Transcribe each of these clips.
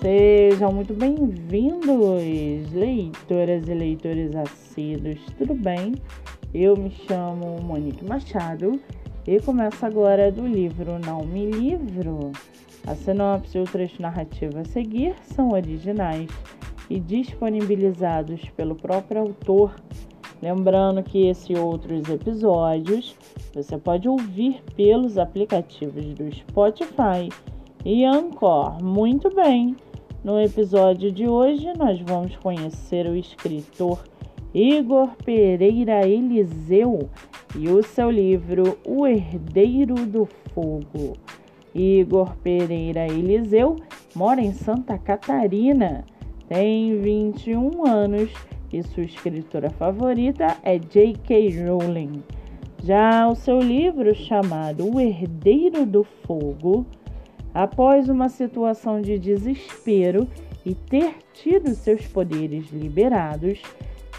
Sejam muito bem-vindos, leitoras e leitores assíduos, tudo bem? Eu me chamo Monique Machado e começo agora do livro Não Me Livro. A sinopse e o trecho narrativo a seguir são originais e disponibilizados pelo próprio autor. Lembrando que esse e outros episódios você pode ouvir pelos aplicativos do Spotify e Anchor. Muito bem! No episódio de hoje, nós vamos conhecer o escritor Igor Pereira Eliseu e o seu livro O Herdeiro do Fogo. Igor Pereira Eliseu mora em Santa Catarina, tem 21 anos e sua escritora favorita é J.K. Rowling. Já o seu livro chamado O Herdeiro do Fogo, após uma situação de desespero e ter tido seus poderes liberados,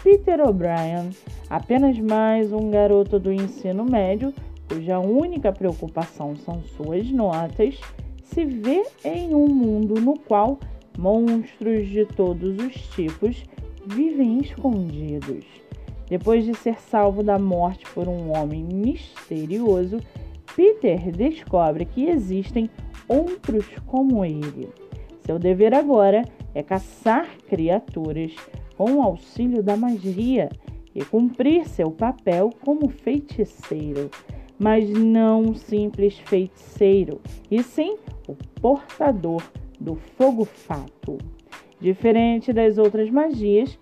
Peter O'Brien, apenas mais um garoto do ensino médio, cuja única preocupação são suas notas, se vê em um mundo no qual monstros de todos os tipos vivem escondidos. Depois de ser salvo da morte por um homem misterioso, Peter descobre que existem outros como ele. Seu dever agora é caçar criaturas com o auxílio da magia e cumprir seu papel como feiticeiro, mas não um simples feiticeiro, e sim o portador do fogo-fato. Diferente das outras magias,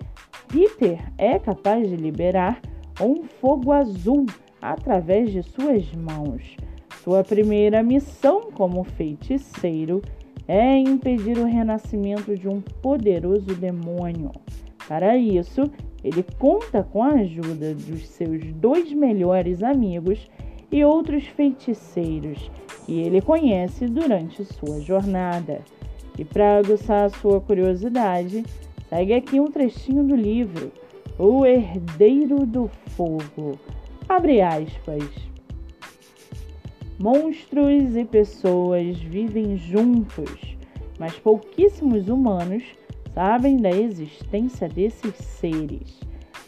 Peter é capaz de liberar um fogo azul através de suas mãos. Sua primeira missão como feiticeiro é impedir o renascimento de um poderoso demônio. Para isso, ele conta com a ajuda dos seus dois melhores amigos e outros feiticeiros que ele conhece durante sua jornada. E para aguçar a sua curiosidade, segue aqui um trechinho do livro O Herdeiro do Fogo. Abre aspas. Monstros e pessoas vivem juntos, mas pouquíssimos humanos sabem da existência desses seres.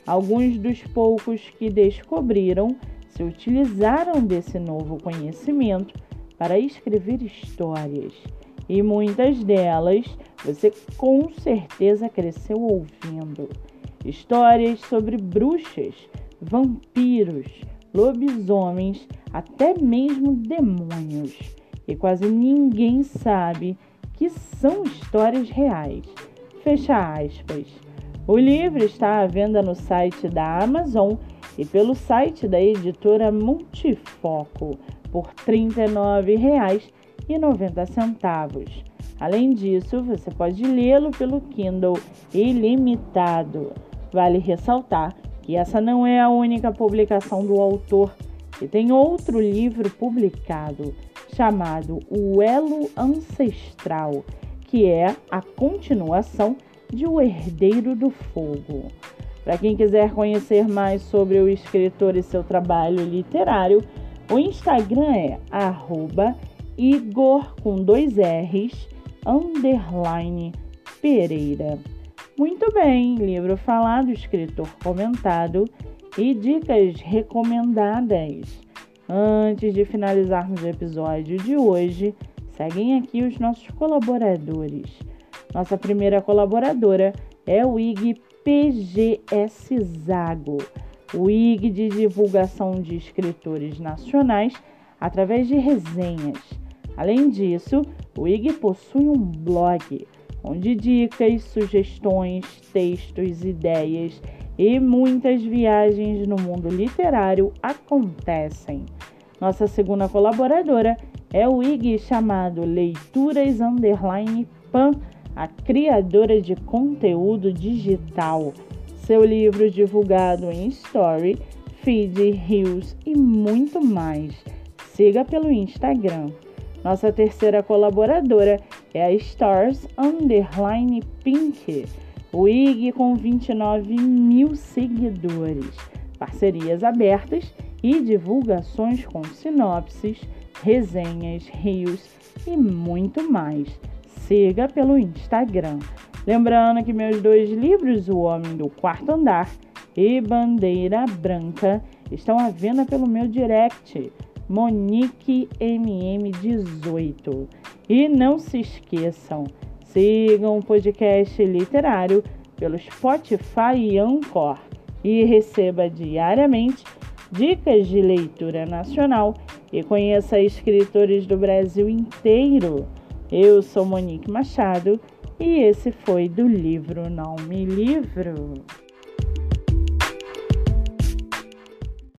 Alguns dos poucos que descobriram se utilizaram desse novo conhecimento para escrever histórias, e muitas delas você com certeza cresceu ouvindo. Histórias sobre bruxas, vampiros, lobisomens, até mesmo demônios. E quase ninguém sabe que são histórias reais. Fecha aspas. O livro está à venda no site da Amazon e pelo site da editora Multifoco por R$ 39,90. Além disso, você pode lê-lo pelo Kindle ilimitado. Vale ressaltar que essa não é a única publicação do autor, e tem outro livro publicado chamado O Elo Ancestral que é a continuação de O Herdeiro do Fogo. Para quem quiser conhecer mais sobre o escritor e seu trabalho literário, o Instagram é Igor com dois R's, underline Pereira. Muito bem, livro falado, escritor comentado e dicas recomendadas. Antes de finalizarmos o episódio de hoje, Seguem aqui os nossos colaboradores. Nossa primeira colaboradora é o IG PGS Zago, o IG de divulgação de escritores nacionais através de resenhas. Além disso, o IG possui um blog onde dicas, sugestões, textos, ideias e muitas viagens no mundo literário acontecem. Nossa segunda colaboradora é o IG chamado Leituras Underline Pan, a criadora de conteúdo digital. Seu livro divulgado em Story, Feed, Reels e muito mais. Siga pelo Instagram. Nossa terceira colaboradora é a Stars Underline Pink, o IG com 29 mil seguidores, parcerias abertas e divulgações com sinopses resenhas, rios e muito mais. siga pelo Instagram. Lembrando que meus dois livros, O Homem do Quarto Andar e Bandeira Branca, estão à venda pelo meu direct, MoniqueMM18. E não se esqueçam, sigam o podcast literário pelo Spotify e Anchor e receba diariamente dicas de leitura nacional e conheça escritores do Brasil inteiro. Eu sou Monique Machado e esse foi do livro Não Me Livro.